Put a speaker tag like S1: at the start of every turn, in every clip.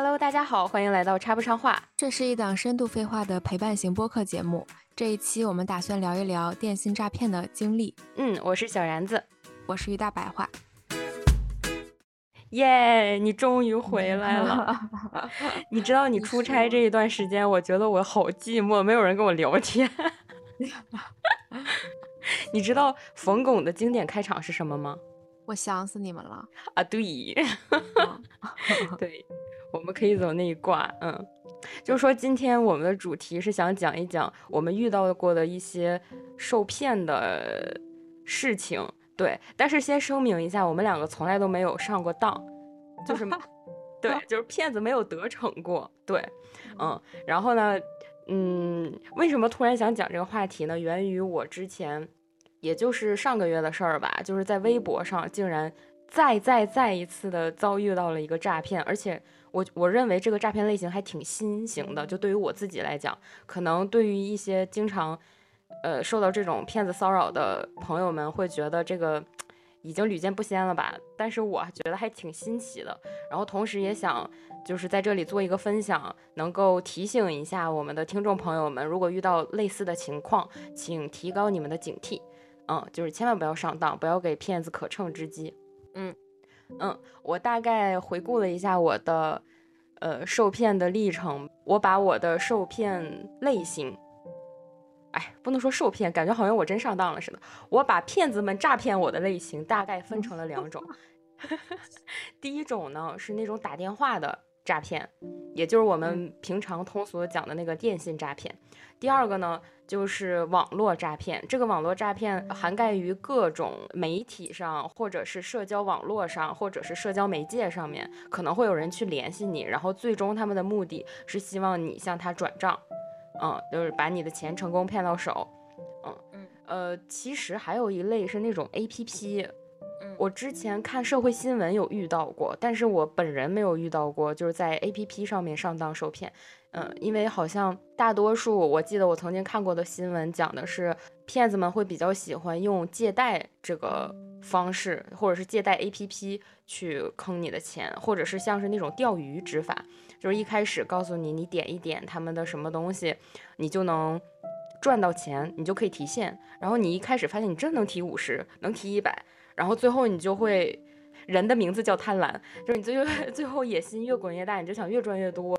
S1: Hello，大家好，欢迎来到插不上话。
S2: 这是一档深度废话的陪伴型播客节目。这一期我们打算聊一聊电信诈骗的经历。
S1: 嗯，我是小然子，
S2: 我是于大白话。
S1: 耶，你终于回来了！你知道你出差这一段时间，我觉得我好寂寞，没有人跟我聊天。你知道冯巩的经典开场是什么吗？
S2: 我想死你们了
S1: 啊！对 对，我们可以走那一挂。嗯，就是说今天我们的主题是想讲一讲我们遇到过的一些受骗的事情。对，但是先声明一下，我们两个从来都没有上过当，就是 对，就是骗子没有得逞过。对，嗯，然后呢，嗯，为什么突然想讲这个话题呢？源于我之前。也就是上个月的事儿吧，就是在微博上竟然再再再一次的遭遇到了一个诈骗，而且我我认为这个诈骗类型还挺新型的。就对于我自己来讲，可能对于一些经常呃受到这种骗子骚扰的朋友们会觉得这个已经屡见不鲜了吧？但是我觉得还挺新奇的。然后同时也想就是在这里做一个分享，能够提醒一下我们的听众朋友们，如果遇到类似的情况，请提高你们的警惕。嗯，就是千万不要上当，不要给骗子可乘之机。嗯嗯，我大概回顾了一下我的呃受骗的历程，我把我的受骗类型，哎，不能说受骗，感觉好像我真上当了似的。我把骗子们诈骗我的类型大概分成了两种，第一种呢是那种打电话的诈骗，也就是我们平常通俗讲的那个电信诈骗。第二个呢。就是网络诈骗，这个网络诈骗涵盖于各种媒体上，或者是社交网络上，或者是社交媒介上面，可能会有人去联系你，然后最终他们的目的是希望你向他转账，嗯，就是把你的钱成功骗到手，嗯嗯，呃，其实还有一类是那种 A P P，我之前看社会新闻有遇到过，但是我本人没有遇到过，就是在 A P P 上面上当受骗。嗯，因为好像大多数，我记得我曾经看过的新闻讲的是，骗子们会比较喜欢用借贷这个方式，或者是借贷 APP 去坑你的钱，或者是像是那种钓鱼执法，就是一开始告诉你，你点一点他们的什么东西，你就能赚到钱，你就可以提现，然后你一开始发现你真能提五十，能提一百，然后最后你就会。人的名字叫贪婪，就是你最 最后野心越滚越大，你就想越赚越多，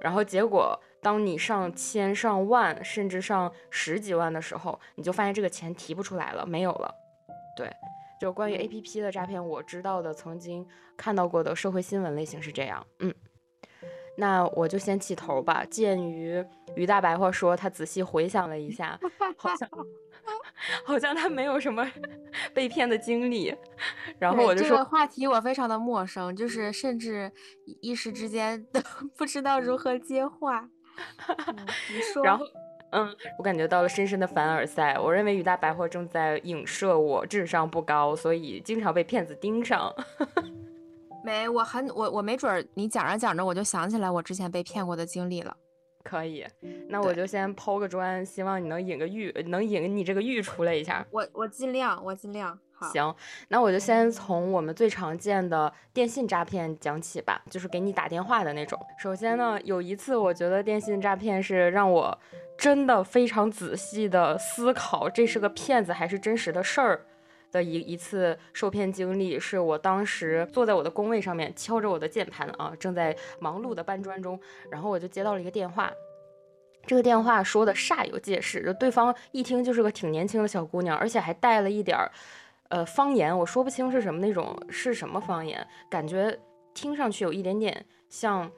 S1: 然后结果当你上千上万甚至上十几万的时候，你就发现这个钱提不出来了，没有了。对，就关于 A P P 的诈骗，我知道的曾经看到过的社会新闻类型是这样。嗯，那我就先起头吧。鉴于于大白话说他仔细回想了一下，好像。好像他没有什么 被骗的经历，然后我就
S2: 说这个话题我非常的陌生，就是甚至一时之间都 不知道如何接话。你说，
S1: 然后嗯，我感觉到了深深的凡尔赛。我认为于大白话正在影射我智商不高，所以经常被骗子盯上。
S2: 没，我很我我没准儿你讲着讲着我就想起来我之前被骗过的经历了。
S1: 可以，那我就先抛个砖，希望你能引个玉，能引你这个玉出来一下。
S2: 我我尽量，我尽量。
S1: 行，那我就先从我们最常见的电信诈骗讲起吧，就是给你打电话的那种。首先呢，有一次我觉得电信诈骗是让我真的非常仔细的思考，这是个骗子还是真实的事儿。的一一次受骗经历，是我当时坐在我的工位上面，敲着我的键盘啊，正在忙碌的搬砖中，然后我就接到了一个电话，这个电话说的煞有介事，就对方一听就是个挺年轻的小姑娘，而且还带了一点儿呃方言，我说不清是什么那种是什么方言，感觉听上去有一点点像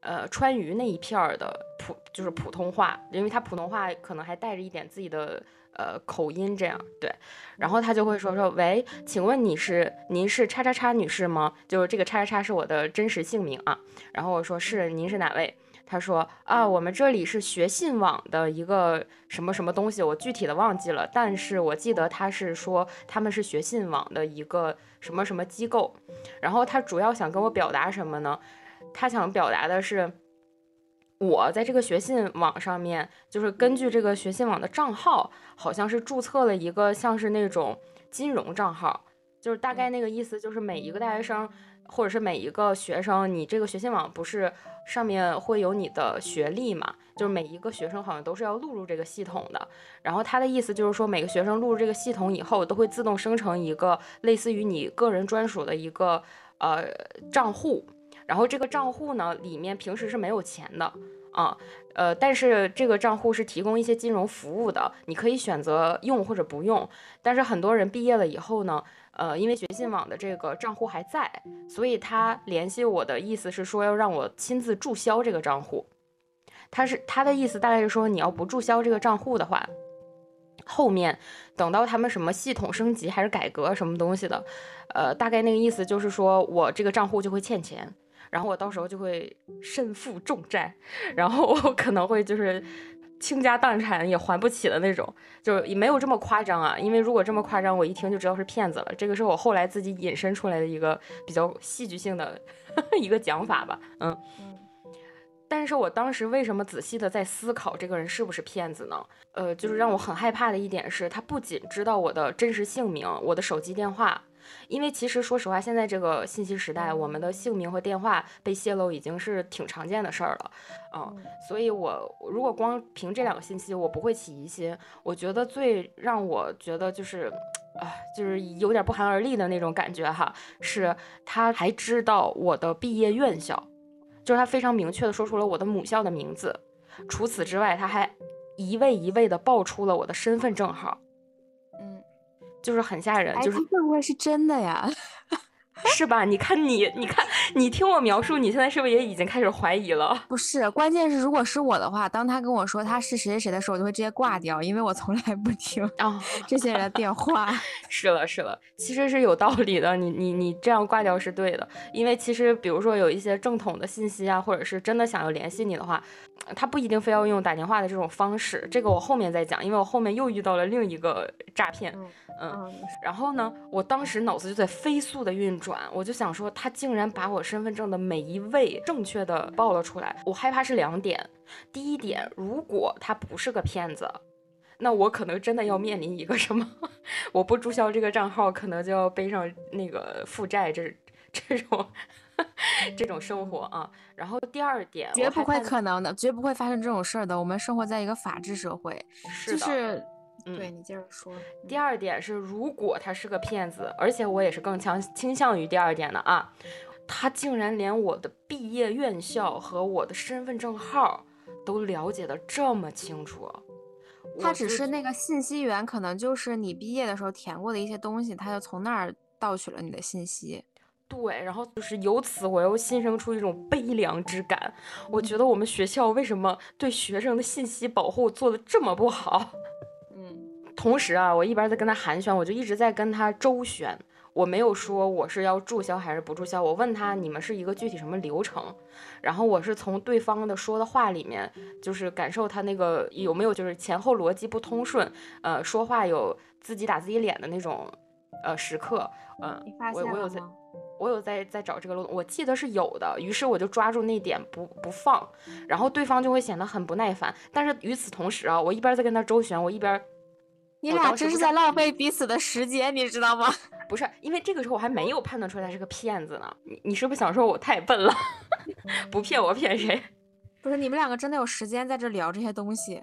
S1: 呃川渝那一片儿的普就是普通话，因为他普通话可能还带着一点自己的。呃，口音这样对，然后他就会说说，喂，请问你是您是叉叉叉女士吗？就是这个叉叉叉是我的真实姓名啊。然后我说是，您是哪位？他说啊，我们这里是学信网的一个什么什么东西，我具体的忘记了，但是我记得他是说他们是学信网的一个什么什么机构。然后他主要想跟我表达什么呢？他想表达的是。我在这个学信网上面，就是根据这个学信网的账号，好像是注册了一个像是那种金融账号，就是大概那个意思，就是每一个大学生或者是每一个学生，你这个学信网不是上面会有你的学历嘛？就是每一个学生好像都是要录入这个系统的。然后他的意思就是说，每个学生录入这个系统以后，都会自动生成一个类似于你个人专属的一个呃账户。然后这个账户呢，里面平时是没有钱的啊，呃，但是这个账户是提供一些金融服务的，你可以选择用或者不用。但是很多人毕业了以后呢，呃，因为学信网的这个账户还在，所以他联系我的意思是说要让我亲自注销这个账户。他是他的意思大概是说，你要不注销这个账户的话，后面等到他们什么系统升级还是改革什么东西的，呃，大概那个意思就是说我这个账户就会欠钱。然后我到时候就会身负重债，然后我可能会就是倾家荡产也还不起的那种，就也没有这么夸张啊。因为如果这么夸张，我一听就知道是骗子了。这个是我后来自己引申出来的一个比较戏剧性的 一个讲法吧。嗯。但是我当时为什么仔细的在思考这个人是不是骗子呢？呃，就是让我很害怕的一点是他不仅知道我的真实姓名、我的手机电话。因为其实说实话，现在这个信息时代，我们的姓名和电话被泄露已经是挺常见的事儿了，嗯，所以我如果光凭这两个信息，我不会起疑心。我觉得最让我觉得就是，啊，就是有点不寒而栗的那种感觉哈，是他还知道我的毕业院校，就是他非常明确的说出了我的母校的名字。除此之外，他还一位一位的报出了我的身份证号。就是很吓人，就是
S2: 会不会是真的呀？
S1: 是吧？你看你，你看你听我描述，你现在是不是也已经开始怀疑了？
S2: 不是，关键是如果是我的话，当他跟我说他是谁谁谁的时候，我就会直接挂掉，因为我从来不听啊这些人的电话。
S1: 是了，是了，其实是有道理的。你你你这样挂掉是对的，因为其实比如说有一些正统的信息啊，或者是真的想要联系你的话，他不一定非要用打电话的这种方式。这个我后面再讲，因为我后面又遇到了另一个诈骗。嗯，然后呢，我当时脑子就在飞速的运转，我就想说，他竟然把我身份证的每一位正确的报了出来，我害怕是两点。第一点，如果他不是个骗子，那我可能真的要面临一个什么？我不注销这个账号，可能就要背上那个负债，这这种这种生活啊。然后第二点，
S2: 绝不会可能的，绝不会发生这种事儿的。我们生活在一个法治社会，
S1: 是
S2: 的。对你接着说。
S1: 第二点是，如果他是个骗子，而且我也是更强倾向于第二点的啊，他竟然连我的毕业院校和我的身份证号都了解的这么清楚。
S2: 他只是那个信息源，可能就是你毕业的时候填过的一些东西，他就从那儿盗取了你的信息。
S1: 对，然后就是由此我又心生出一种悲凉之感。我觉得我们学校为什么对学生的信息保护做的这么不好？嗯 同时啊，我一边在跟他寒暄，我就一直在跟他周旋。我没有说我是要注销还是不注销，我问他你们是一个具体什么流程，然后我是从对方的说的话里面，就是感受他那个有没有就是前后逻辑不通顺，呃，说话有自己打自己脸的那种呃时刻。嗯，我我有在，我有在在找这个漏洞，我记得是有的。于是我就抓住那点不不放，然后对方就会显得很不耐烦。但是与此同时啊，我一边在跟他周旋，我一边。
S2: 你俩这是在浪费彼此的时间，你知道吗？
S1: 不是，因为这个时候我还没有判断出来他是个骗子呢。你你是不是想说我太笨了？不骗我骗谁？
S2: 不是，你们两个真的有时间在这聊这些东西？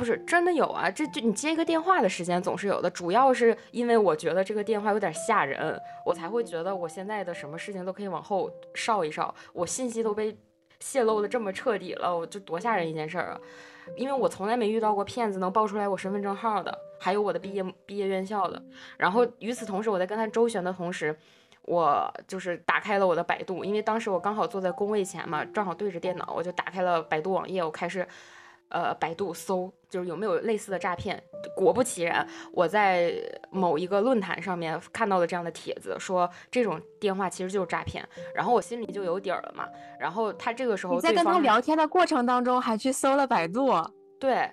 S1: 不是，真的有啊。这就你接一个电话的时间总是有的，主要是因为我觉得这个电话有点吓人，我才会觉得我现在的什么事情都可以往后稍一稍。我信息都被泄露的这么彻底了，我就多吓人一件事儿啊！因为我从来没遇到过骗子能报出来我身份证号的，还有我的毕业毕业院校的。然后与此同时，我在跟他周旋的同时，我就是打开了我的百度，因为当时我刚好坐在工位前嘛，正好对着电脑，我就打开了百度网页，我开始。呃，百度搜就是有没有类似的诈骗。果不其然，我在某一个论坛上面看到了这样的帖子，说这种电话其实就是诈骗。然后我心里就有底儿了嘛。然后他这个时候
S2: 你在跟他聊天的过程当中还去搜了百度？
S1: 对，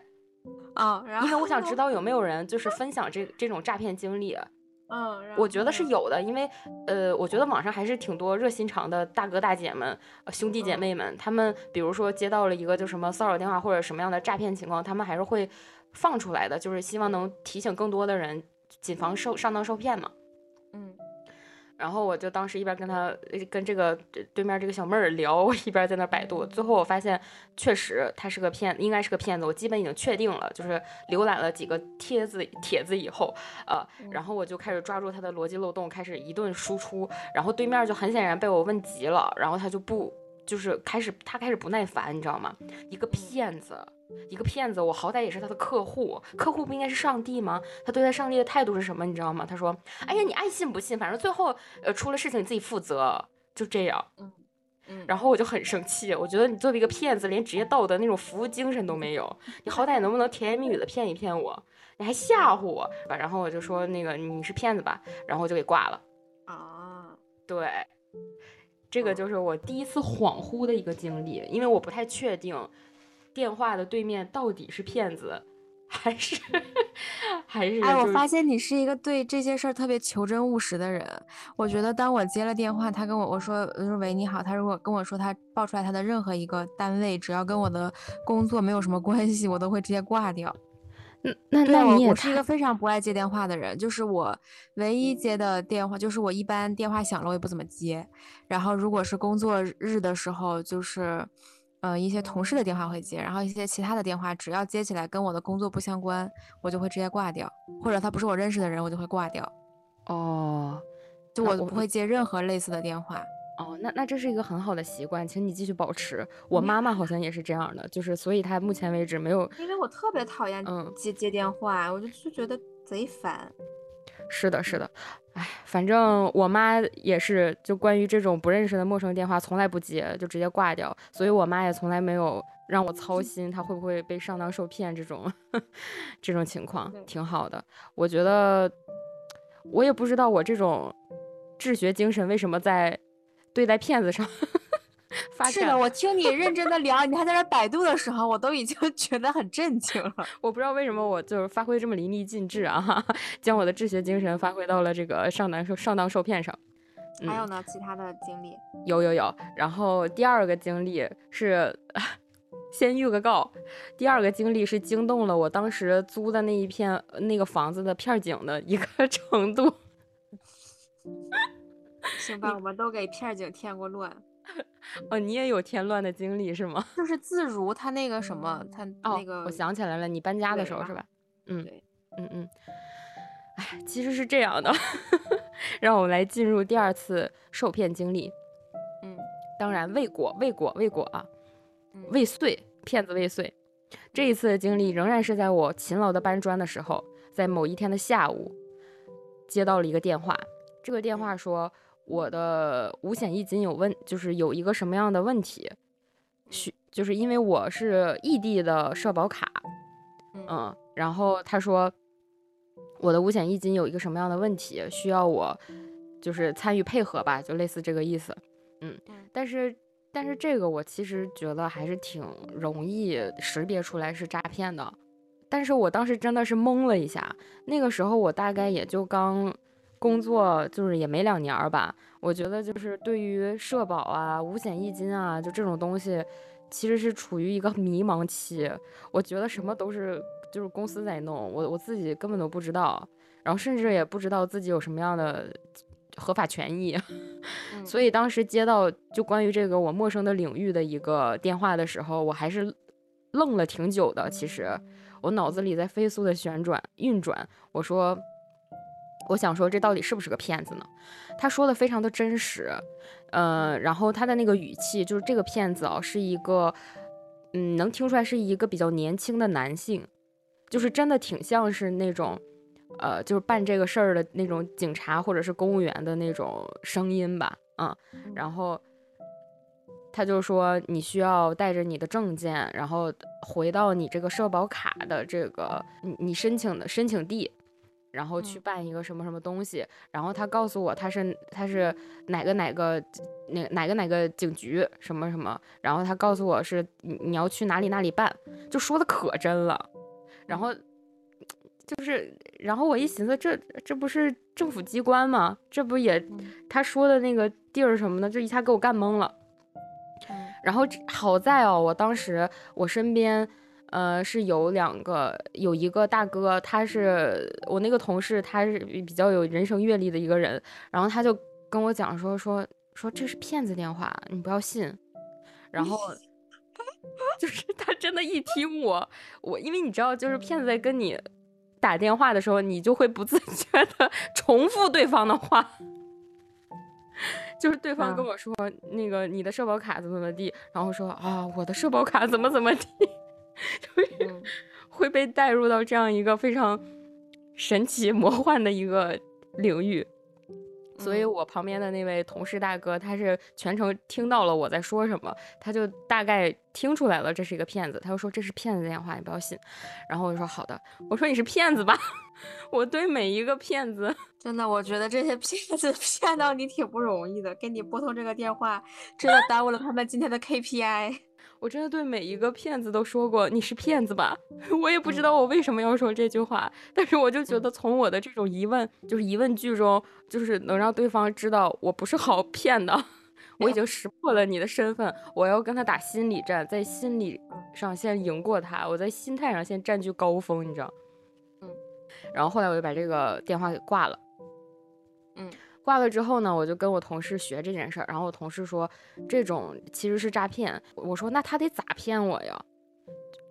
S2: 啊，
S1: 因为我想知道有没有人就是分享这这种诈骗经历。
S2: 嗯，
S1: 我觉得是？有的，因为呃，我觉得网上还是挺多热心肠的大哥大姐们、兄弟姐妹们，他们比如说接到了一个就什么骚扰电话或者什么样的诈骗情况，他们还是会放出来的，就是希望能提醒更多的人，谨防受上当受骗嘛。然后我就当时一边跟他跟这个对面这个小妹儿聊，我一边在那百度。最后我发现，确实他是个骗，应该是个骗子。我基本已经确定了，就是浏览了几个帖子帖子以后，呃，然后我就开始抓住他的逻辑漏洞，开始一顿输出。然后对面就很显然被我问急了，然后他就不就是开始他开始不耐烦，你知道吗？一个骗子。一个骗子，我好歹也是他的客户，客户不应该是上帝吗？他对待上帝的态度是什么？你知道吗？他说：“哎呀，你爱信不信，反正最后呃出了事情你自己负责，就这样。”
S2: 嗯嗯。
S1: 然后我就很生气，我觉得你作为一个骗子，连职业道德那种服务精神都没有，你好歹能不能甜言蜜语的骗一骗我？你还吓唬我，然后我就说那个你是骗子吧，然后我就给挂了。
S2: 啊，
S1: 对，这个就是我第一次恍惚的一个经历，因为我不太确定。电话的对面到底是骗子，还是 还是？
S2: 哎，我发现你是一个对这些事儿特别求真务实的人。我觉得当我接了电话，他跟我我说我说喂你好，他如果跟我说他报出来他的任何一个单位，只要跟我的工作没有什么关系，我都会直接挂掉。
S1: 那那那你也
S2: 我是一个非常不爱接电话的人，就是我唯一接的电话，就是我一般电话响了我也不怎么接。然后如果是工作日的时候，就是。呃，一些同事的电话会接，然后一些其他的电话，只要接起来跟我的工作不相关，我就会直接挂掉，或者他不是我认识的人，我就会挂掉。
S1: 哦，
S2: 就我不会接任何类似的电话。
S1: 哦，那那这是一个很好的习惯，请你继续保持。我妈妈好像也是这样的，就是所以她目前为止没有。
S2: 因为我特别讨厌接接电话，我就就觉得贼烦。
S1: 是的，是的，哎，反正我妈也是，就关于这种不认识的陌生电话，从来不接，就直接挂掉。所以我妈也从来没有让我操心，她会不会被上当受骗这种 这种情况，挺好的。我觉得，我也不知道我这种治学精神为什么在对待骗子上。
S2: 是的，我听你认真的聊，你还在这百度的时候，我都已经 觉得很震惊了。
S1: 我不知道为什么我就是发挥这么淋漓尽致啊，将我的治学精神发挥到了这个上当受上当受骗上。
S2: 还有呢，其他的经历？
S1: 有有有。然后第二个经历是，先预个告，第二个经历是惊动了我当时租的那一片那个房子的片警的一个程度。
S2: 行吧，我们都给片警添过乱。
S1: 哦，你也有添乱的经历是吗？
S2: 就是自如他那个什么，他那个，
S1: 我想起来了，你搬家的时候是吧？嗯，嗯嗯。哎，其实是这样的，让我们来进入第二次受骗经历。
S2: 嗯，
S1: 当然未果，未果，未果啊，未遂，骗子未遂。这一次的经历仍然是在我勤劳的搬砖的时候，在某一天的下午，接到了一个电话。这个电话说。我的五险一金有问，就是有一个什么样的问题，需就是因为我是异地的社保卡，嗯，然后他说我的五险一金有一个什么样的问题，需要我就是参与配合吧，就类似这个意思，嗯，但是但是这个我其实觉得还是挺容易识别出来是诈骗的，但是我当时真的是懵了一下，那个时候我大概也就刚。工作就是也没两年儿吧，我觉得就是对于社保啊、五险一金啊，就这种东西，其实是处于一个 迷茫期。我觉得什么都是就是公司在弄，我我自己根本都不知道，然后甚至也不知道自己有什么样的合法权益。所以当时接到就关于这个我陌生的领域的一个电话的时候，我还是愣了挺久的。其实我脑子里在飞速的旋转运转，我说。我想说，这到底是不是个骗子呢？他说的非常的真实，呃，然后他的那个语气，就是这个骗子啊，是一个，嗯，能听出来是一个比较年轻的男性，就是真的挺像是那种，呃，就是办这个事儿的那种警察或者是公务员的那种声音吧，嗯，然后他就说你需要带着你的证件，然后回到你这个社保卡的这个你你申请的申请地。然后去办一个什么什么东西，然后他告诉我他是他是哪个哪个哪哪个哪个警局什么什么，然后他告诉我是你你要去哪里哪里办，就说的可真了，然后就是然后我一寻思这这不是政府机关吗？这不也他说的那个地儿什么的，就一下给我干懵了。然后好在哦，我当时我身边。呃，是有两个，有一个大哥，他是我那个同事，他是比较有人生阅历的一个人，然后他就跟我讲说说说这是骗子电话，你不要信。然后 就是他真的，一听我我，因为你知道，就是骗子在跟你打电话的时候，你就会不自觉的 重复对方的话。就是对方跟我说那个你的社保卡怎么怎么地，然后说啊我的社保卡怎么怎么地，就是 会被带入到这样一个非常神奇魔幻的一个领域。所以我旁边的那位同事大哥，他是全程听到了我在说什么，他就大概听出来了这是一个骗子，他就说这是骗子电话，你不要信。然后我就说好的，我说你是骗子吧？我对每一个骗子，
S2: 真的，我觉得这些骗子骗到你挺不容易的，给你拨通这个电话，真的耽误了他们今天的 KPI。
S1: 我真的对每一个骗子都说过你是骗子吧，我也不知道我为什么要说这句话，但是我就觉得从我的这种疑问，就是疑问句中，就是能让对方知道我不是好骗的，我已经识破了你的身份，我要跟他打心理战，在心理上先赢过他，我在心态上先占据高峰，你知道？嗯，然后后来我就把这个电话给挂了，嗯。挂了之后呢，我就跟我同事学这件事儿，然后我同事说这种其实是诈骗。我说那他得咋骗我呀？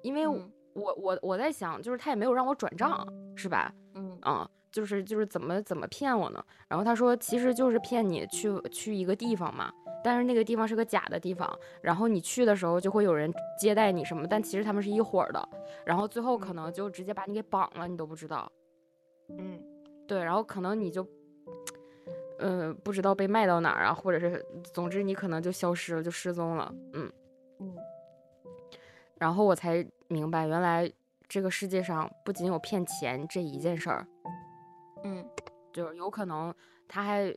S1: 因为我我我在想，就是他也没有让我转账，是吧？嗯啊，就是就是怎么怎么骗我呢？然后他说其实就是骗你去去一个地方嘛，但是那个地方是个假的地方，然后你去的时候就会有人接待你什么，但其实他们是一伙儿的，然后最后可能就直接把你给绑了，你都不知道。
S2: 嗯，
S1: 对，然后可能你就。嗯，不知道被卖到哪儿啊，或者是，总之你可能就消失了，就失踪了。嗯嗯，然后我才明白，原来这个世界上不仅有骗钱这一件事儿，
S2: 嗯，
S1: 就是有可能他还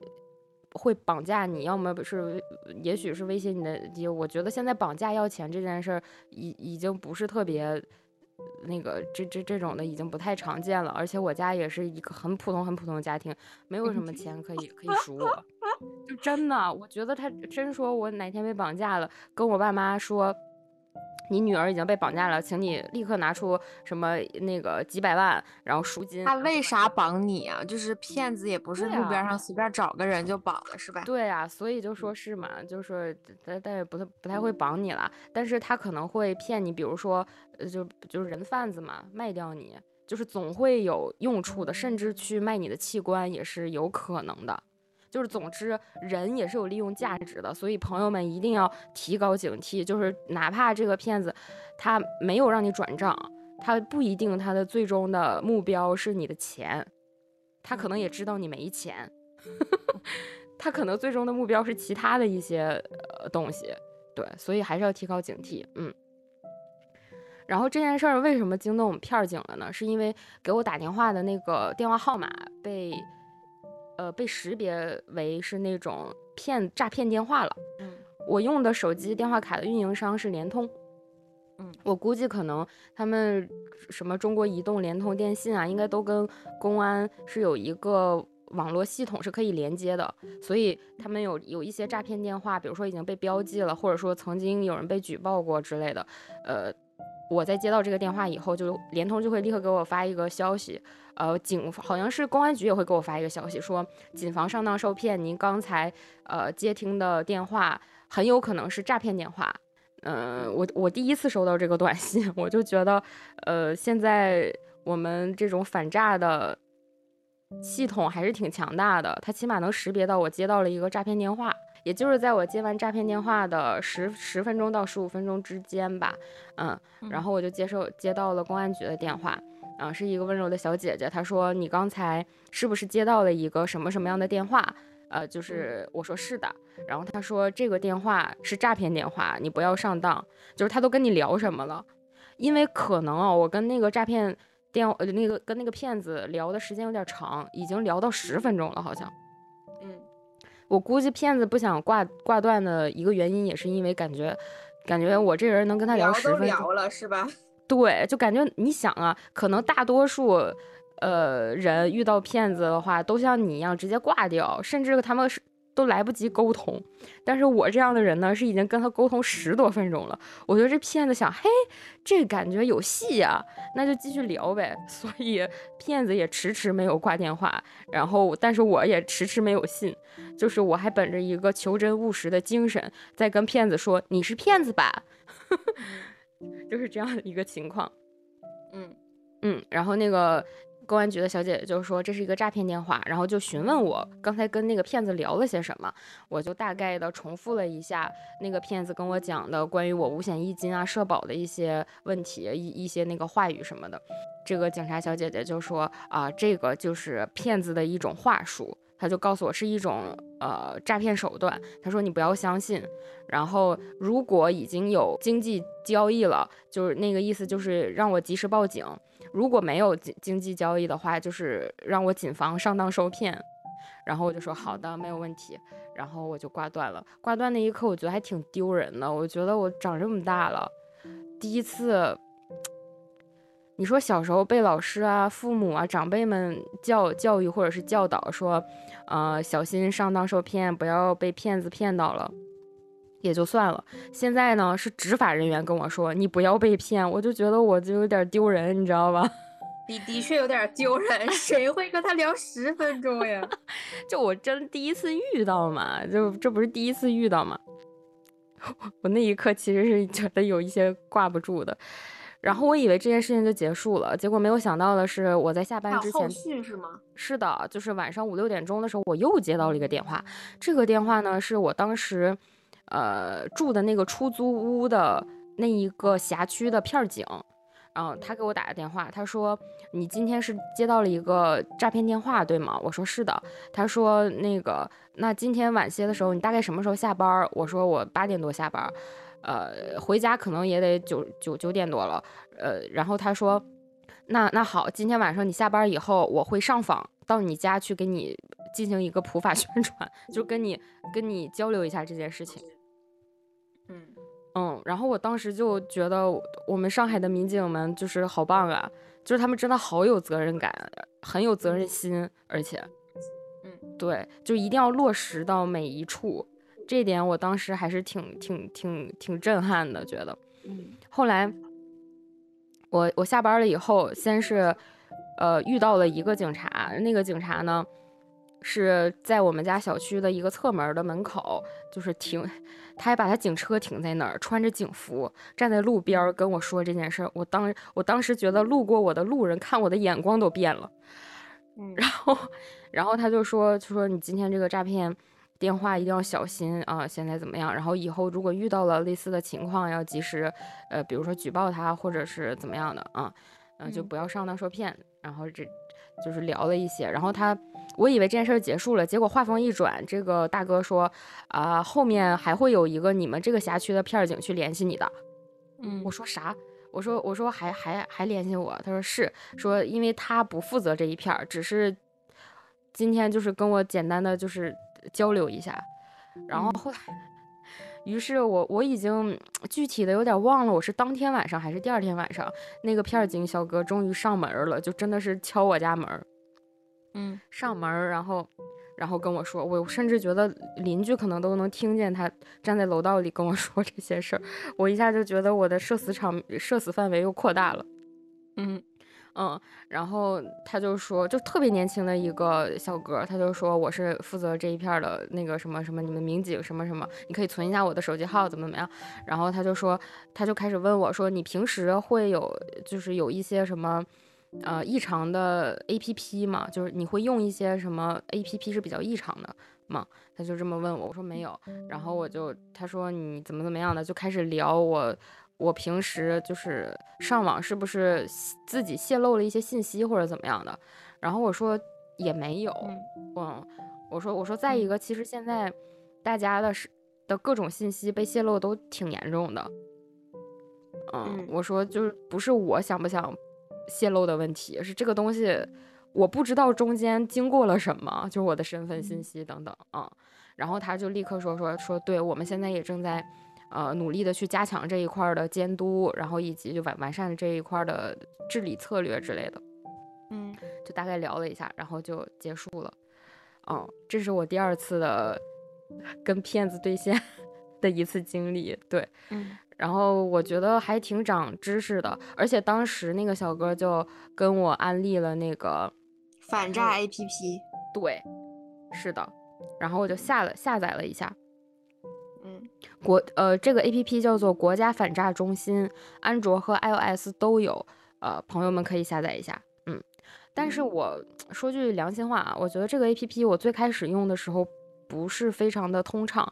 S1: 会绑架你，要么是，也许是威胁你的。我觉得现在绑架要钱这件事儿，已已经不是特别。那个这这这种的已经不太常见了，而且我家也是一个很普通很普通的家庭，没有什么钱可以可以赎我，就真的，我觉得他真说我哪天被绑架了，跟我爸妈说。你女儿已经被绑架了，请你立刻拿出什么那个几百万，然后赎金。
S2: 他为啥绑你啊？就是骗子也不是路边上随便找个人就绑了，是吧？
S1: 对呀，所以就说是嘛，就是说但但也不太不太会绑你了，但是他可能会骗你，比如说呃就就是人贩子嘛，卖掉你，就是总会有用处的，甚至去卖你的器官也是有可能的。就是，总之，人也是有利用价值的，所以朋友们一定要提高警惕。就是哪怕这个骗子他没有让你转账，他不一定他的最终的目标是你的钱，他可能也知道你没钱，他可能最终的目标是其他的一些呃东西。对，所以还是要提高警惕。嗯。然后这件事儿为什么惊动我们片儿警了呢？是因为给我打电话的那个电话号码被。呃，被识别为是那种骗诈骗电话了。嗯，我用的手机电话卡的运营商是联通。嗯，我估计可能他们什么中国移动、联通、电信啊，应该都跟公安是有一个网络系统是可以连接的，所以他们有有一些诈骗电话，比如说已经被标记了，或者说曾经有人被举报过之类的。呃，我在接到这个电话以后，就联通就会立刻给我发一个消息。呃，警好像是公安局也会给我发一个消息，说谨防上当受骗。您刚才呃接听的电话很有可能是诈骗电话。嗯，我我第一次收到这个短信，我就觉得，呃，现在我们这种反诈的系统还是挺强大的，它起码能识别到我接到了一个诈骗电话，也就是在我接完诈骗电话的十十分钟到十五分钟之间吧。嗯，然后我就接受接到了公安局的电话。啊，是一个温柔的小姐姐。她说：“你刚才是不是接到了一个什么什么样的电话？”呃，就是我说是的。然后她说：“这个电话是诈骗电话，你不要上当。”就是她都跟你聊什么了？因为可能啊，我跟那个诈骗电呃那个跟那个骗子聊的时间有点长，已经聊到十分钟了，好像。嗯，我估计骗子不想挂挂断的一个原因，也是因为感觉感觉我这人能跟他聊十分钟，
S2: 聊了是吧？
S1: 对，就感觉你想啊，可能大多数，呃，人遇到骗子的话，都像你一样直接挂掉，甚至他们是都来不及沟通。但是我这样的人呢，是已经跟他沟通十多分钟了。我觉得这骗子想，嘿，这感觉有戏呀，那就继续聊呗。所以骗子也迟迟没有挂电话，然后但是我也迟迟没有信，就是我还本着一个求真务实的精神，在跟骗子说你是骗子吧，就是这样的一个情况。
S2: 嗯
S1: 嗯，然后那个。公安局的小姐姐就说这是一个诈骗电话，然后就询问我刚才跟那个骗子聊了些什么，我就大概的重复了一下那个骗子跟我讲的关于我五险一金啊、社保的一些问题，一一些那个话语什么的。这个警察小姐姐就说啊，这个就是骗子的一种话术，她就告诉我是一种呃诈骗手段，她说你不要相信，然后如果已经有经济交易了，就是那个意思，就是让我及时报警。如果没有经经济交易的话，就是让我谨防上当受骗。然后我就说好的，没有问题。然后我就挂断了。挂断那一刻，我觉得还挺丢人的。我觉得我长这么大了，第一次，你说小时候被老师啊、父母啊、长辈们教教育或者是教导说，呃，小心上当受骗，不要被骗子骗到了。也就算了，现在呢是执法人员跟我说你不要被骗，我就觉得我就有点丢人，你知道吧？
S2: 的的确有点丢人，谁会跟他聊十分钟呀？
S1: 就我真第一次遇到嘛，就这不是第一次遇到嘛。我那一刻其实是觉得有一些挂不住的，然后我以为这件事情就结束了，结果没有想到的是，我在下班之前，
S2: 是吗？
S1: 是的，就是晚上五六点钟的时候，我又接到了一个电话，这个电话呢是我当时。呃，住的那个出租屋的那一个辖区的片警，然后他给我打个电话，他说你今天是接到了一个诈骗电话，对吗？我说是的。他说那个，那今天晚些的时候，你大概什么时候下班？我说我八点多下班，呃，回家可能也得九九九点多了。呃，然后他说，那那好，今天晚上你下班以后，我会上访到你家去给你进行一个普法宣传，就跟你跟你交流一下这件事情。
S2: 嗯
S1: 嗯，然后我当时就觉得我们上海的民警们就是好棒啊，就是他们真的好有责任感，很有责任心，而且，
S2: 嗯，
S1: 对，就一定要落实到每一处，这点我当时还是挺挺挺挺震撼的，觉得。
S2: 嗯，
S1: 后来我我下班了以后，先是呃遇到了一个警察，那个警察呢。是在我们家小区的一个侧门的门口，就是停，他还把他警车停在那儿，穿着警服站在路边跟我说这件事儿。我当我当时觉得路过我的路人看我的眼光都变了，
S2: 嗯，
S1: 然后 然后他就说就说你今天这个诈骗电话一定要小心啊，现在怎么样？然后以后如果遇到了类似的情况，要及时呃，比如说举报他或者是怎么样的啊，嗯，就不要上当受骗。然后这就是聊了一些，然后他。我以为这件事儿结束了，结果话锋一转，这个大哥说，啊，后面还会有一个你们这个辖区的片警去联系你的。
S2: 嗯，
S1: 我说啥？我说我说还还还联系我？他说是，说因为他不负责这一片儿，只是今天就是跟我简单的就是交流一下，然后后来，于是我我已经具体的有点忘了，我是当天晚上还是第二天晚上，那个片警小哥终于上门了，就真的是敲我家门。
S2: 嗯，
S1: 上门，然后，然后跟我说，我甚至觉得邻居可能都能听见他站在楼道里跟我 说这些事儿，我一下就觉得我的社死场社死范围又扩大了。
S2: 嗯
S1: 嗯，然后他就说，就特别年轻的一个小哥，他就说我是负责这一片的那个什么什么，你们民警什么什么，你可以存一下我的手机号，怎么怎么样。然后他就说，他就开始问我说，你平时会有就是有一些什么？呃，异常的 A P P 嘛，就是你会用一些什么 A P P 是比较异常的吗？他就这么问我，我说没有，然后我就他说你怎么怎么样的，就开始聊我我平时就是上网是不是自己泄露了一些信息或者怎么样的，然后我说也没有，嗯，我说我说再一个，其实现在大家的是的各种信息被泄露都挺严重的，嗯，我说就是不是我想不想。泄露的问题是这个东西，我不知道中间经过了什么，就是我的身份信息等等啊。然后他就立刻说说说，对我们现在也正在呃努力的去加强这一块的监督，然后以及就完完善这一块的治理策略之类的。
S2: 嗯，
S1: 就大概聊了一下，然后就结束了。嗯，这是我第二次的跟骗子对线的一次经历。对，
S2: 嗯
S1: 然后我觉得还挺长知识的，而且当时那个小哥就跟我安利了那个，
S2: 反诈 APP，
S1: 对，是的，然后我就下了下载了一下。
S2: 嗯
S1: 国呃，这个 A P P 叫做国家反诈中心，安卓和 iOS 都有，呃，朋友们可以下载一下。嗯，但是
S2: 嗯
S1: 我说句良心话啊，我觉得这个 A P P 我最开始用的时候不是非常的通畅，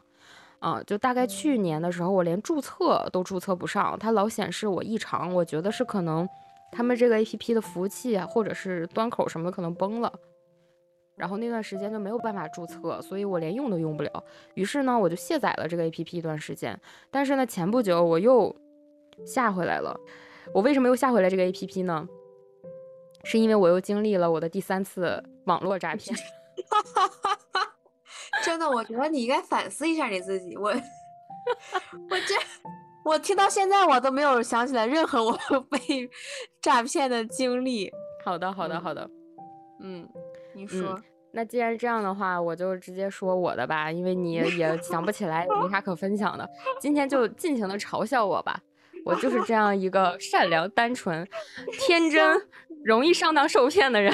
S1: 啊、就大概去年的时候，我连注册都注册不上，它老显示我异常，我觉得是可能他们这个 A P P 的服务器啊，或者是端口什么的可能崩了。然后那段时间就没有办法注册，所以我连用都用不了。于是呢，我就卸载了这个 A P P 一段时间。但是呢，前不久我又下回来了。我为什么又下回来这个 A P P 呢？是因为我又经历了我的第三次网络诈骗。
S2: 真的，我觉得你应该反思一下你自己。我，我这，我听到现在我都没有想起来任何我 被诈骗的经历。
S1: 好的，好的，
S2: 嗯
S1: 好的。
S2: 嗯，你说，
S1: 那既然这样的话，我就直接说我的吧，因为你也想不起来，也没啥可分享的。今天就尽情的嘲笑我吧，我就是这样一个善良、单纯、天 真、容易上当受骗的人。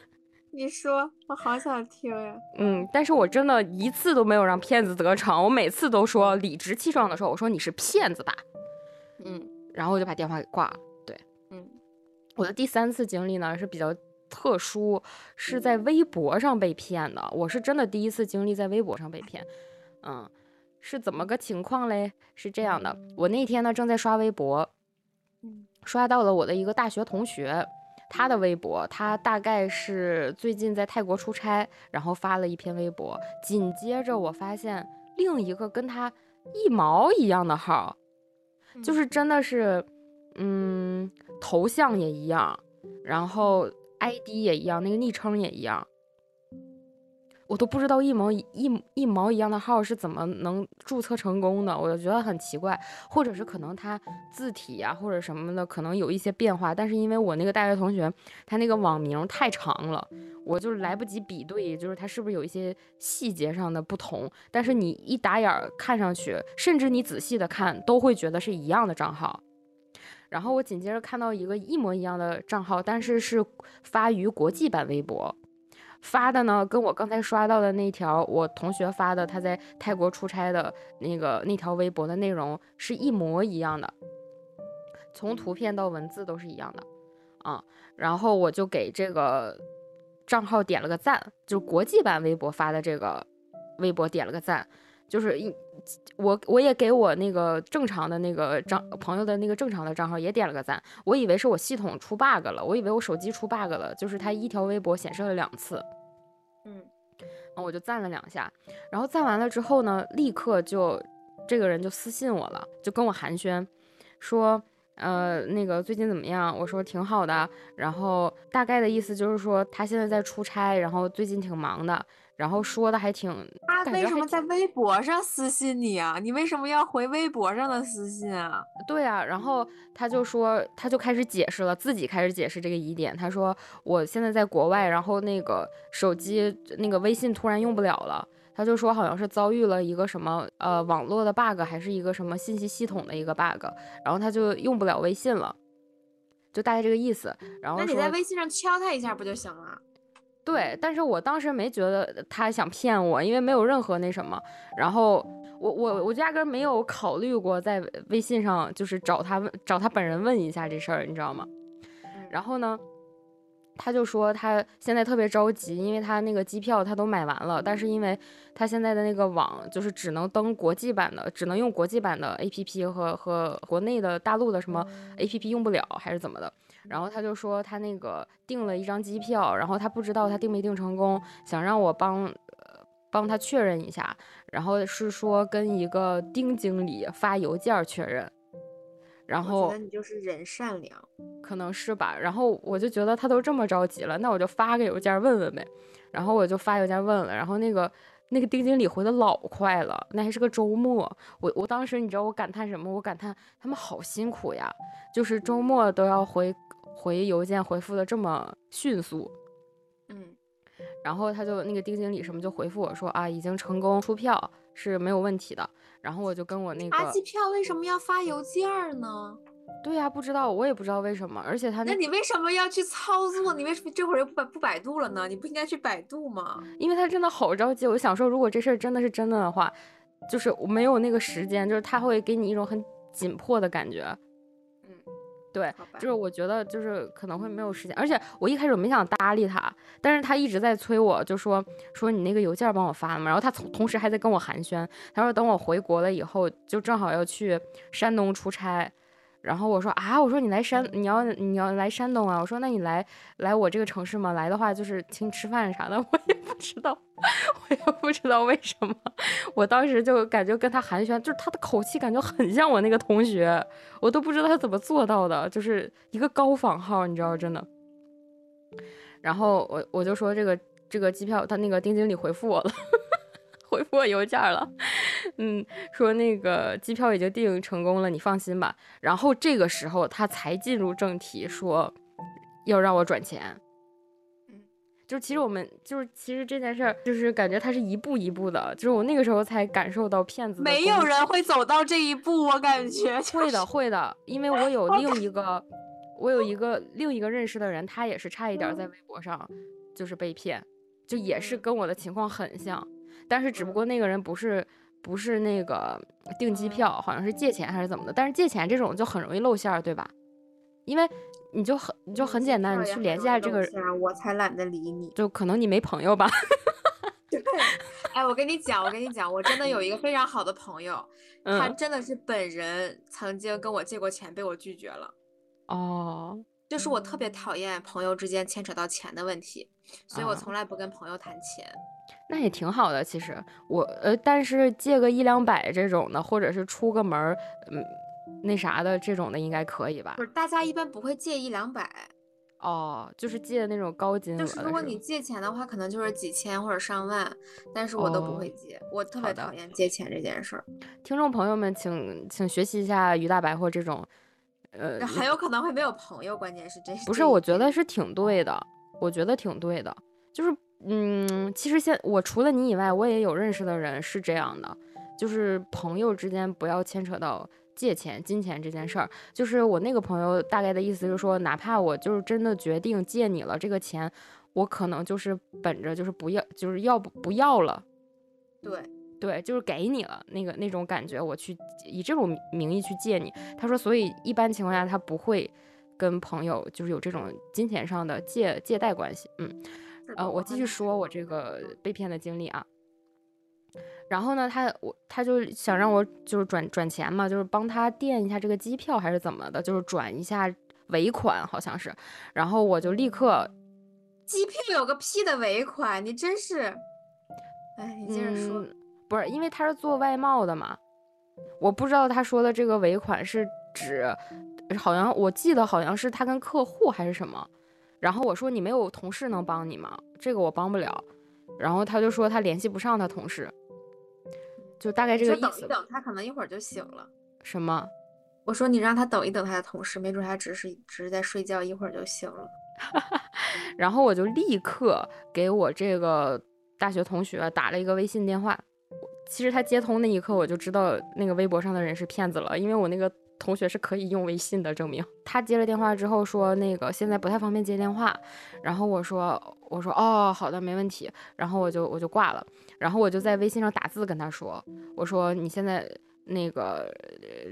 S2: 你说，我好想听呀。
S1: 嗯，但是我真的一次都没有让骗子得逞，我每次都说理直气壮的说，我说你是骗子吧，
S2: 嗯
S1: 然后我就把电话给挂了。
S2: 对嗯
S1: 我的第三次经历呢是比较特殊，是在微博上被骗的。我是真的第一次经历在微博上被骗。嗯，是怎么个情况嘞？是这样的，我那天呢正在刷微博，
S2: 嗯
S1: 刷到了我的一个大学同学。他的微博，他大概是最近在泰国出差，然后发了一篇微博。紧接着我发现另一个跟他一毛一样的号，就是真的是，嗯，头像也一样，然后 ID 也一样，那个昵称也一样，我都不知道一毛一一毛一样的号是怎么能注册成功的，我就觉得很奇怪，或者是可能他字体呀、或者什么的可能有一些变化，但是因为我那个大学同学他那个网名太长了，我就来不及比对，就是他是不是有一些细节上的不同，但是你一打眼儿看上去，甚至你仔细的看都会觉得是一样的账号。然后我紧接着看到一个一模一样的账号，但是是发于国际版微博，发的呢跟我刚才刷到的那条我同学发的他在泰国出差的那个那条微博的内容是一模一样的，从图片到文字都是一样的啊。然后我就给这个账号点了个赞，就国际版微博发的这个微博点了个赞，就是一我我也给我那个正常的那个账朋友的那个正常的账号也点了个赞，我以为是我系统出 bug 了，我以为我手机出 bug 了，就是他一条微博显示了两次，
S2: 嗯。
S1: 然后我就赞了两下，然后赞完了之后呢，立刻就这个人就私信我了，就跟我寒暄，说呃那个最近怎么样？我说挺好的，然后大概的意思就是说他现在在出差，然后最近挺忙的，然后说的还挺，
S2: 他为什么在微博上私信你啊？你为什么要回微博上的私信啊？
S1: 对啊，然后他就说，他就开始解释了，自己开始解释这个疑点。他说我现在在国外，然后那个手机那个微信突然用不了了。他就说好像是遭遇了一个什么呃网络的 bug，还是一个什么信息系统的一个 bug，然后他就用不了微信了，就大概这个意思。然后
S2: 那你在微信上敲他一下不就行了？
S1: 对，但是我当时没觉得他想骗我，因为没有任何那什么。然后我我我压根儿没有考虑过在微信上就是找他问找他本人问一下这事儿，你知道吗？然后呢，他就说他现在特别着急，因为他那个机票他都买完了，但是因为他现在的那个网就是只能登国际版的，只能用国际版的 APP 和和国内的大陆的什么 APP 用不了，还是怎么的。然后他就说他那个订了一张机票，然后他不知道他订没订成功，想让我帮呃帮他确认一下，然后是说跟一个丁经理发邮件确认，然
S2: 我
S1: 后
S2: 觉得你就是人善良。
S1: 可能是吧，然后我就觉得他都这么着急了，那我就发个邮件问问呗，然后我就发邮件问了，然后那个那个丁经理回的老快了，那还是个周末，我我当时你知道我感叹什么？我感叹他们好辛苦呀，就是周末都要回回邮件回复的这么迅速，
S2: 嗯
S1: 然后他就那个丁经理什么就回复我说啊，已经成功出票，是没有问题的。然后我就跟我那个
S2: 查机票为什么要发邮件呢？
S1: 对呀，不知道，我也不知道为什么。而且他
S2: 那你为什么要去操作？你为什么这会儿又不百不百度了呢？你不应该去百度吗？
S1: 因为他真的好着急。我想说，如果这事儿真的是真的的话，就是我没有那个时间，就是他会给你一种很紧迫的感觉。对，就是我觉得就是可能会没有时间，而且我一开始没想搭理他，但是他一直在催我，就说说你那个邮件帮我发了吗？然后他同同时还在跟我寒暄，他说等我回国了以后，就正好要去山东出差。然后我说啊，我说你来山，你要你要来山东啊？我说那你来来我这个城市吗？来的话就是请你吃饭啥的，我也不知道，我也不知道为什么。我当时就感觉跟他寒暄，就是他的口气感觉很像我那个同学，我都不知道他怎么做到的，就是一个高仿号，你知道真的。然后我我就说这个这个机票，他那个丁经理回复我了。回复我邮件了，嗯，说那个机票已经订成功了，你放心吧。然后这个时候他才进入正题，说要让我转钱。嗯，就其实我们就是其实这件事儿，就是感觉他是一步一步的，就是我那个时候才感受到骗子。
S2: 没有人会走到这一步，我感觉。
S1: 会的，会的，因为我有另一个，我有一个另一个认识的人，他也是差一点在微博上就是被骗，就也是跟我的情况很像。但是只不过那个人不是不是那个订机票，好像是借钱还是怎么的。但是借钱这种就很容易露馅儿，对吧？因为你就很你就很简单，你去联系下这个
S2: 人，我才懒得理你。
S1: 就可能你没朋友吧？
S2: 对，哎，我跟你讲，我跟你讲，我真的有一个非常好的朋友，他真的是本人曾经跟我借过钱，被我拒绝了。
S1: 哦，
S2: 就是我特别讨厌朋友之间牵扯到钱的问题，所以我从来不跟朋友谈钱。
S1: 那也挺好的，其实我呃，但是借个一两百这种的，或者是出个门儿，嗯，那啥的这种的应该可以吧？
S2: 不是，大家一般不会借一两百，
S1: 哦，就是借那种高金额。
S2: 就是如果你借钱的话，可能就是几千或者上万，但是我都不会借，我特别讨厌借钱这件事儿。
S1: 听众朋友们，请请学习一下于大白或这种，呃，
S2: 很有可能会没有朋友，关键是这
S1: 不是？我觉得是挺对的，我觉得挺对的，就是。嗯，其实现我除了你以外，我也有认识的人是这样的，就是朋友之间不要牵扯到借钱、金钱这件事儿。就是我那个朋友大概的意思是说，哪怕我就是真的决定借你了这个钱，我可能就是本着就是不要，就是要不不要了。
S2: 对
S1: 对，就是给你了那个那种感觉，我去以这种名义去借你。他说，所以一般情况下他不会跟朋友就是有这种金钱上的借借贷关系。嗯。呃，我继续说我这个被骗的经历啊。然后呢，他我他就想让我就是转转钱嘛，就是帮他垫一下这个机票还是怎么的，就是转一下尾款好像是。然后我就立刻，
S2: 机票有个屁的尾款，你真是，哎，你接着说。
S1: 不是，因为他是做外贸的嘛，我不知道他说的这个尾款是指，好像我记得好像是他跟客户还是什么。然后我说你没有同事能帮你吗？这个我帮不了。然后他就说他联系不上他同事，就大概这个意思。
S2: 等一等，他可能一会儿就醒了。
S1: 什么？
S2: 我说你让他等一等他的同事，没准他只是只是在睡觉，一会儿就醒了。
S1: 然后我就立刻给我这个大学同学打了一个微信电话。其实他接通那一刻，我就知道那个微博上的人是骗子了，因为我那个。同学是可以用微信的证明。他接了电话之后说，那个现在不太方便接电话。然后我说，我说哦，好的，没问题。然后我就我就挂了。然后我就在微信上打字跟他说，我说你现在那个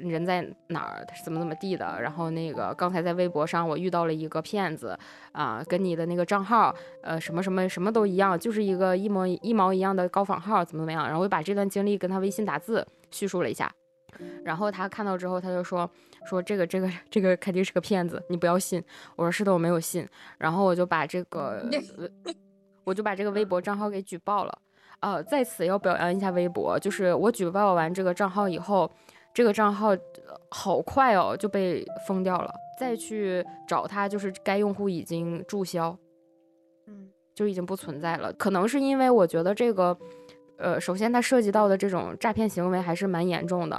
S1: 人在哪儿？怎么怎么地的？然后那个刚才在微博上我遇到了一个骗子啊，跟你的那个账号呃什么什么什么都一样，就是一个一模一毛一样的高仿号，怎么怎么样？然后我把这段经历跟他微信打字叙述了一下。然后他看到之后，他就说说这个这个这个肯定是个骗子，你不要信。我说是的，我没有信。然后我就把这个，我就把这个微博账号给举报了。呃，在此要表扬一下微博，就是我举报完这个账号以后，这个账号好快哦就被封掉了。再去找他，就是该用户已经注销，
S2: 嗯，
S1: 就已经不存在了。可能是因为我觉得这个。呃，首先它涉及到的这种诈骗行为还是蛮严重的，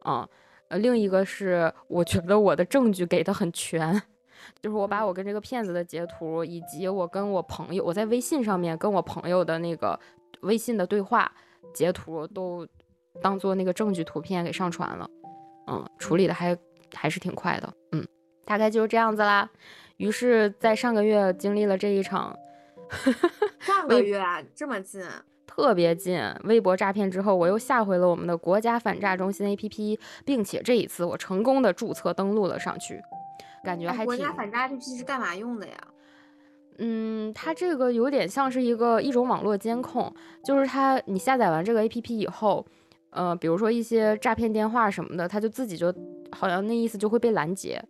S1: 啊，呃，另一个是我觉得我的证据给的很全，就是我把我跟这个骗子的截图，以及我跟我朋友我在微信上面跟我朋友的那个微信的对话截图都当做那个证据图片给上传了，嗯，处理的还还是挺快的，嗯，大概就是这样子啦。于是，在上个月经历了这一场，
S2: 上个月啊，这么近，
S1: 特别近，微博诈骗之后，我又下回了我们的国家反诈中心 APP，并且这一次我成功的注册登录了上去，感觉还挺。国
S2: 家反诈 APP 是干嘛用的呀？
S1: 嗯，它这个有点像是一个一种网络监控，就是它你下载完这个 APP 以后，呃，比如说一些诈骗电话什么的，它就自己就好像那意思就会被拦截。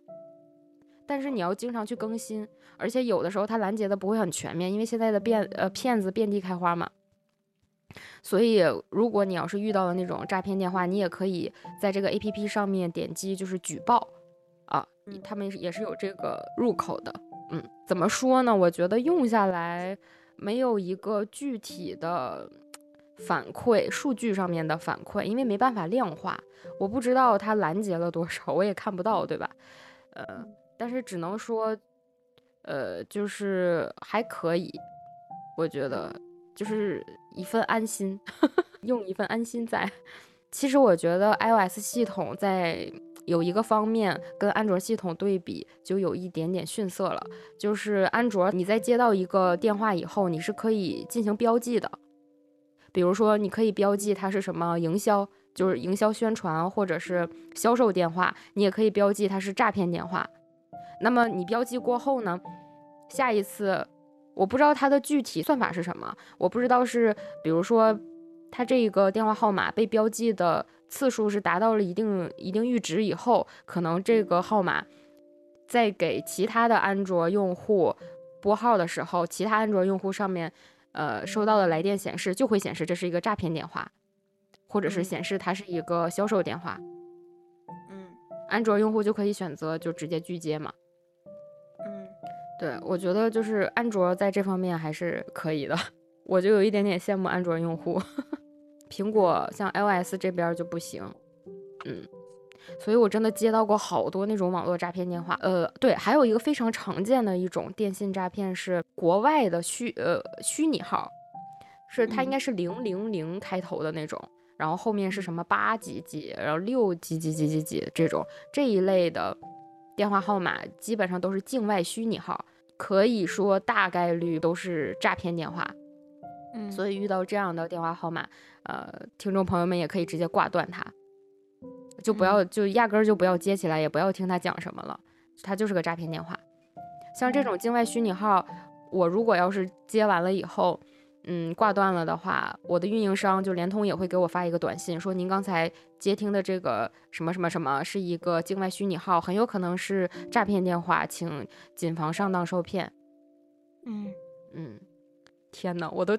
S1: 但是你要经常去更新，而且有的时候它拦截的不会很全面，因为现在的变呃骗子遍地开花嘛。所以如果你要是遇到了那种诈骗电话，你也可以在这个 APP 上面点击就是举报啊，他们也是有这个入口的。嗯，怎么说呢？我觉得用下来没有一个具体的反馈，数据上面的反馈，因为没办法量化，我不知道它拦截了多少，我也看不到，对吧？呃。但是只能说，呃，就是还可以，我觉得就是一份安心，用一份安心在。其实我觉得 iOS 系统在有一个方面跟安卓系统对比，就有一点点逊色了。就是安卓你在接到一个电话以后，你是可以进行标记的，比如说你可以标记它是什么营销，就是营销宣传或者是销售电话，你也可以标记它是诈骗电话。那么你标记过后呢？下一次我不知道它的具体算法是什么，我不知道是比如说它这个电话号码被标记的次数是达到了一定一定阈值以后，可能这个号码在给其他的安卓用户拨号的时候，其他安卓用户上面呃收到的来电显示就会显示这是一个诈骗电话，或者是显示它是一个销售电话。
S2: 嗯，
S1: 安卓用户就可以选择就直接拒接嘛。嗯对，我觉得就是安卓在这方面还是可以的，我就有一点点羡慕安卓用户。苹果像 iOS 这边就不行，嗯，所以我真的接到过好多那种网络诈骗电话。呃，对，还有一个非常常见的一种电信诈骗是国外的虚呃虚拟号，是它应该是零零零开头的那种，然后后面是什么八几几，然后六几几几几几这种这一类的。电话号码基本上都是境外虚拟号，可以说大概率都是诈骗电话。
S2: 嗯，
S1: 所以遇到这样的电话号码，呃，听众朋友们也可以直接挂断它，就不要就压根儿就不要接起来，也不要听他讲什么了，他就是个诈骗电话。像这种境外虚拟号，我如果要是接完了以后。嗯，挂断了的话，我的运营商就联通也会给我发一个短信，说您刚才接听的这个什么什么什么是一个境外虚拟号，很有可能是诈骗电话，请谨防上当受骗。
S2: 嗯
S1: 嗯，天哪，我都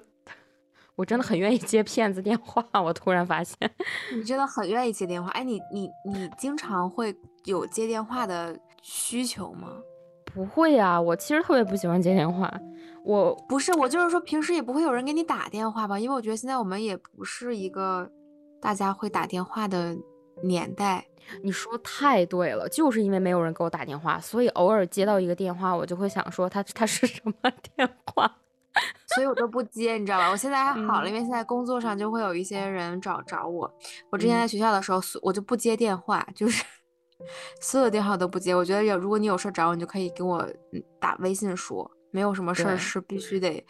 S1: 我真的很愿意接骗子电话，我突然发现，
S2: 你真的很愿意接电话？哎，你你你经常会有接电话的需求吗？
S1: 不会呀，我其实特别不喜欢接电话。我
S2: 不是，我就是说平时也不会有人给你打电话吧？因为我觉得现在我们也不是一个大家会打电话的年代。
S1: 你说太对了，就是因为没有人给我打电话，所以偶尔接到一个电话，我就会想说他他是什么 电话，
S2: 所以我都不接，你知道吧？我现在还好了，因为现在工作上就会有一些人找找我。我之前在学校的时候，我就不接电话，就是 所有电话都不接。我觉得有，如果你有事找我，你就可以给我打微信说。没有什么事儿是必须得，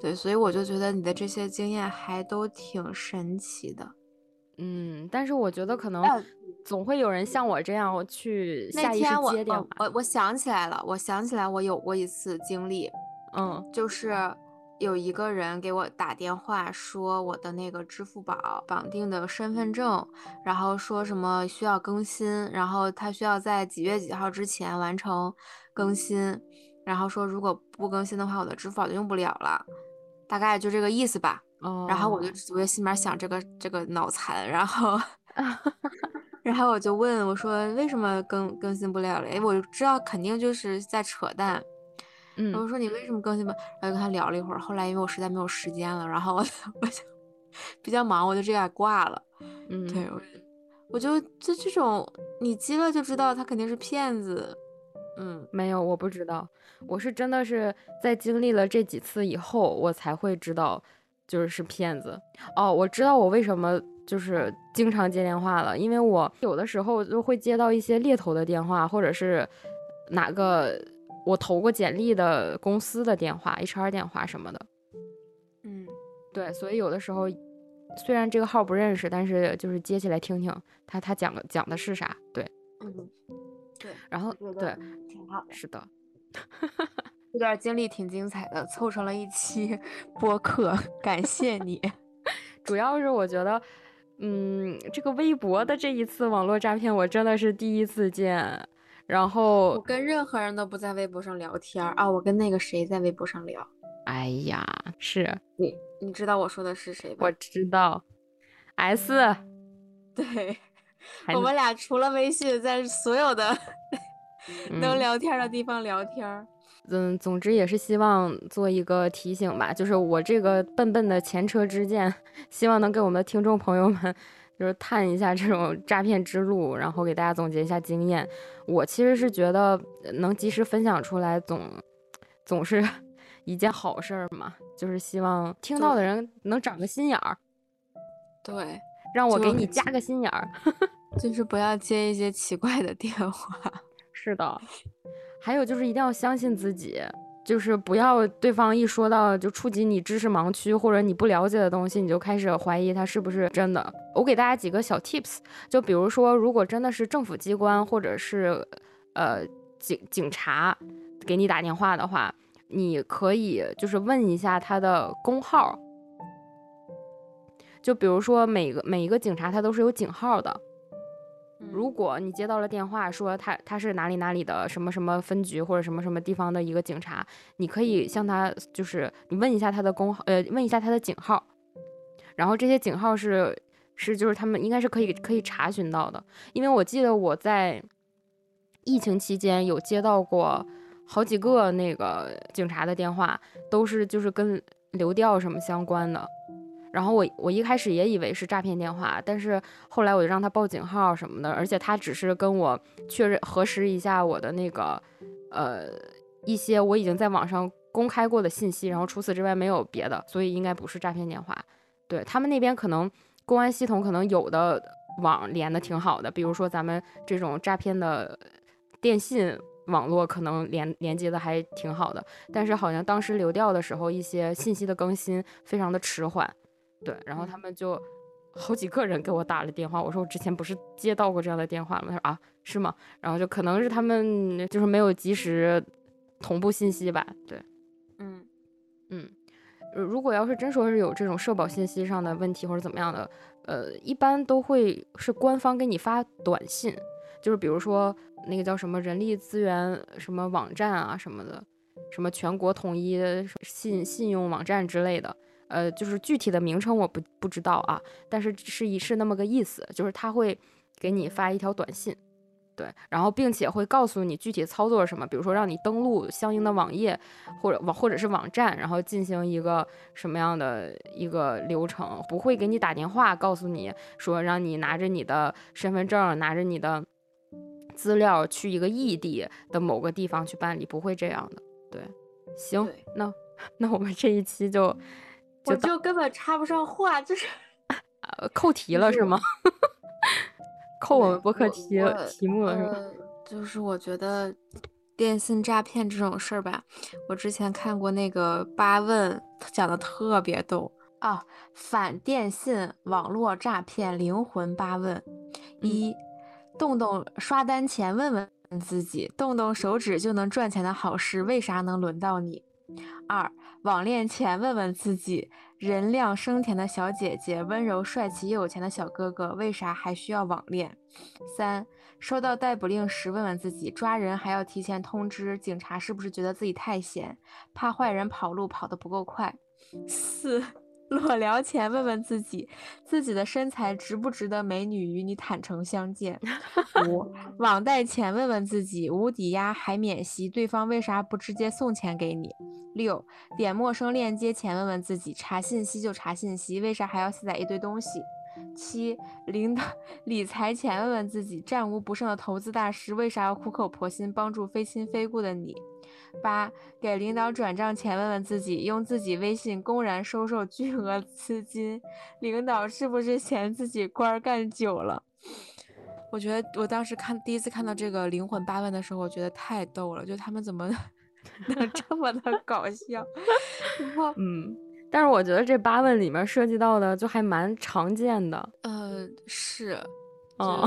S2: 对，所以我就觉得你的这些经验还都挺神奇的，
S1: 嗯，但是我觉得可能总会有人像我这样去下意识接电话。
S2: 我我想起来了，我想起来我有过一次经历，
S1: 嗯，
S2: 就是有一个人给我打电话说我的那个支付宝绑定的身份证，然后说什么需要更新，然后他需要在几月几号之前完成更新。然后说，如果不更新的话，我的支付宝就用不了了，大概就这个意思吧。然后我就我就心里面想这个这个脑残，然后 然后我就问我说为什么更更新不了了？哎，我就知道肯定就是在扯淡。
S1: 嗯，
S2: 我说你为什么更新吧？然后跟他聊了一会儿，后来因为我实在没有时间了，然后我 我就比较忙，我就这样挂了。
S1: 嗯，
S2: 对，我我就就这种你接了就知道他肯定是骗子。嗯，
S1: 没有，我不知道。我是真的是在经历了这几次以后，我才会知道，就是是骗子。哦，我知道我为什么就是经常接电话了，因为我有的时候就会接到一些猎头的电话，或者是哪个我投过简历的公司的电话、HR 电话什么的。
S2: 嗯，
S1: 对，所以有的时候虽然这个号不认识，但是就是接起来听听他他讲讲的是啥。对，
S2: 嗯，对，
S1: 然后对，
S2: 挺好的。
S1: 是的，
S2: 这段经历挺精彩的，凑成了一期播客，感谢你。
S1: 主要是我觉得。嗯，这个微博的这一次网络诈骗，我真的是第一次见。然后
S2: 我跟任何人都不在微博上聊天啊，我跟那个谁在微博上聊。
S1: 哎呀，是
S2: 你，你知道我说的是谁吧？
S1: 我知道，S。
S2: 对，我们俩除了微信，在所有的能聊天的地方聊天。
S1: 嗯，总之也是希望做一个提醒吧，就是我这个笨笨的前车之鉴，希望能给我们的听众朋友们，就是探一下这种诈骗之路，然后给大家总结一下经验。我其实是觉得能及时分享出来，总总是 一件好事儿嘛，就是希望听到的人能长个心眼儿。
S2: 对，
S1: 让我给你加个心眼儿，
S2: 就是不要接一些奇怪的电话。
S1: 是的。还有就是一定要相信自己，就是不要对方一说到就触及你知识盲区或者你不了解的东西，你就开始怀疑他是不是真的。我给大家几个小 tips，就比如说，如果真的是政府机关或者是呃警警察给你打电话的话，你可以就是问一下他的工号，就比如说每个每一个警察他都是有警号的。如果你接到了电话，说他他是哪里哪里的什么什么分局或者什么什么地方的一个警察，你可以向他就是你问一下他的工号，呃，问一下他的警号，然后这些警号是是就是他们应该是可以可以查询到的，因为我记得我在疫情期间有接到过好几个那个警察的电话，都是就是跟流调什么相关的。然后我我一开始也以为是诈骗电话，但是后来我就让他报警号什么的，而且他只是跟我确认核实一下我的那个呃一些我已经在网上公开过的信息，然后除此之外没有别的，所以应该不是诈骗电话。对他们那边可能公安系统可能有的网连的挺好的，比如说咱们这种诈骗的电信网络可能连连接的还挺好的，但是好像当时流调的时候一些信息的更新非常的迟缓。对，然后他们就好几个人给我打了电话，我说我之前不是接到过这样的电话吗？他说啊，是吗？然后就可能是他们就是没有及时同步信息吧。对，
S2: 嗯
S1: 嗯，如果要是真说是有这种社保信息上的问题或者怎么样的，呃，一般都会是官方给你发短信，就是比如说那个叫什么人力资源什么网站啊什么的，什么全国统一信信用网站之类的。呃，就是具体的名称我不不知道啊，但是是一是那么个意思，就是他会给你发一条短信，对，然后并且会告诉你具体操作什么，比如说让你登录相应的网页或者网或者是网站，然后进行一个什么样的一个流程，不会给你打电话告诉你说让你拿着你的身份证，拿着你的资料去一个异地的某个地方去办理，不会这样的。对，行，那 那我们这一期就。
S2: 我就根本插不上话，就是
S1: 扣题了是吗？扣我们博客题题目了是吧？
S2: 就是我觉得电信诈骗这种事儿吧，我之前看过那个八问讲的特别逗啊，反电信网络诈骗灵魂八问：一，动动刷单前问问自己，动动手指就能赚钱的好事，为啥能轮到你？二。网恋前问问自己，人靓声甜的小姐姐，温柔帅气又有钱的小哥哥，为啥还需要网恋？三收到逮捕令时问问自己，抓人还要提前通知警察，是不是觉得自己太闲，怕坏人跑路跑得不够快？四。裸聊前问问自己，自己的身材值不值得美女与你坦诚相见。五网贷前问问自己，无抵押还免息，对方为啥不直接送钱给你？六点陌生链接前问问自己，查信息就查信息，为啥还要下载一堆东西？七领导理财前问问自己，战无不胜的投资大师为啥要苦口婆心帮助非亲非故的你？八，给领导转账前问问自己，用自己微信公然收受巨额资金，领导是不是嫌自己官儿干久了？我觉得我当时看第一次看到这个灵魂八问的时候，我觉得太逗了，就他们怎么 能这么的搞笑？然后，
S1: 嗯，但是我觉得这八问里面涉及到的就还蛮常见的。
S2: 呃，是，
S1: 嗯，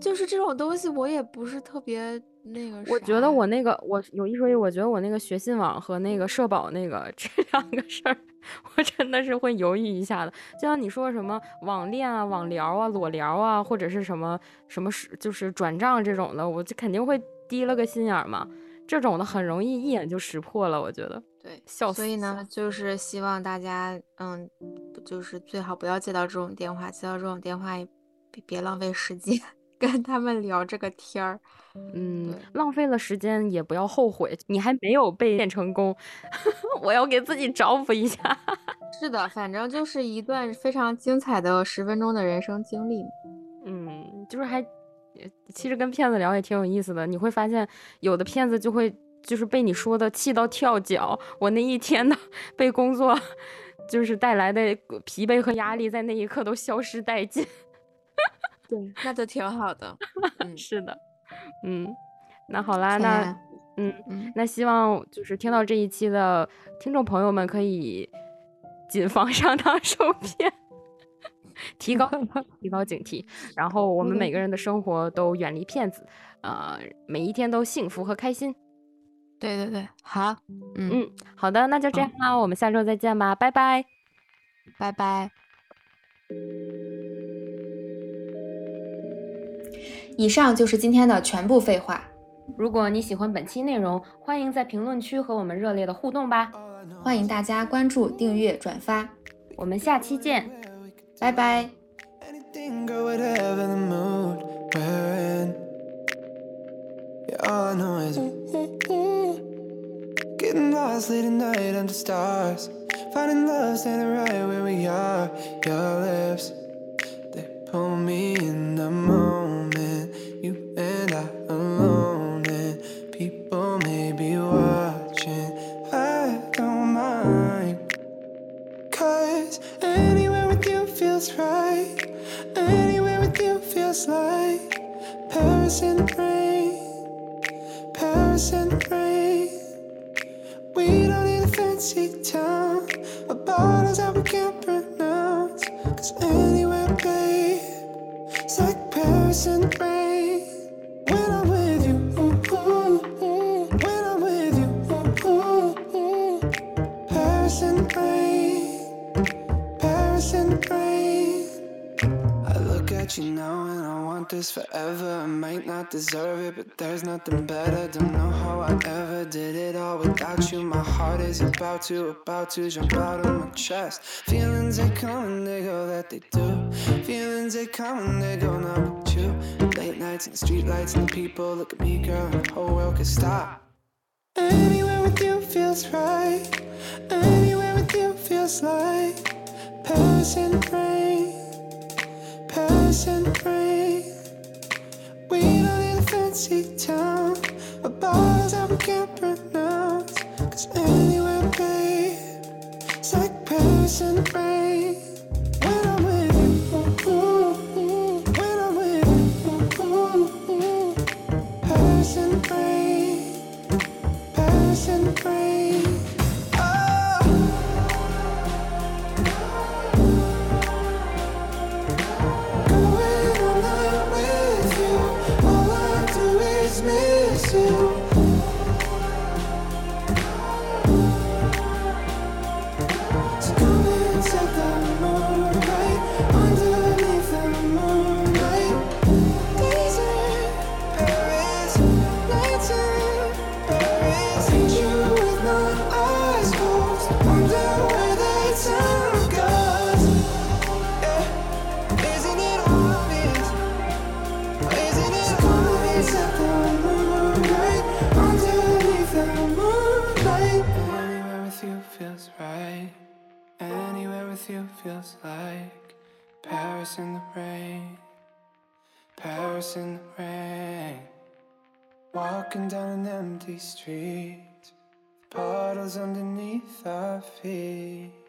S2: 就是这种东西，我也不是特别那个。
S1: 我觉得我那个，我有一说一，我觉得我那个学信网和那个社保那个这两个事儿，我真的是会犹豫一下的。就像你说什么网恋啊、网聊啊、裸聊啊，或者是什么什么是就是转账这种的，我就肯定会低了个心眼儿嘛。这种的很容易一眼就识破了，我觉得。
S2: 对，
S1: 笑死。
S2: 所以呢，就是希望大家，嗯，就是最好不要接到这种电话，接到这种电话，别别浪费时间跟他们聊这个天儿。
S1: 嗯，浪费了时间也不要后悔，你还没有被骗成功，我要给自己找补一下。
S2: 是的，反正就是一段非常精彩的十分钟的人生经历。
S1: 嗯，就是还。其实跟骗子聊也挺有意思的，你会发现有的骗子就会就是被你说的气到跳脚。我那一天的被工作 就是带来的疲惫和压力，在那一刻都消失殆尽。
S2: 对，那就挺好的。嗯，
S1: 是的，嗯，那好啦，那嗯嗯，那希望就是听到这一期的听众朋友们可以谨防上当受骗。提高 提高警惕，然后我们每个人的生活都远离骗子，呃，每一天都幸福和开心。
S2: 对对对，好，
S1: 嗯嗯，好的，那就这样啦，我们下周再见吧，拜拜，
S2: 拜拜。
S3: 以上就是今天的全部废话。
S1: 如果你喜欢本期内容，欢迎在评论区和我们热烈的互动吧。
S3: 欢迎大家关注、订阅、转发，
S1: 我们下期见。
S3: 拜拜。
S4: Anything, girl, whatever forever. I might not deserve it, but there's nothing better. Don't know how I ever did it all without you. My heart is about to, about to jump out of my chest. Feelings they come and they go, that they do. Feelings they come and they go, not with you. Late nights and street lights and the people look at me, girl, and the whole world could stop. Anywhere with you feels right. Anywhere with you feels like Paris the rain. Paris the rain. Fancy town or bottles that we can't pronounce. Cause anywhere, babe, it's like Paris in I feed.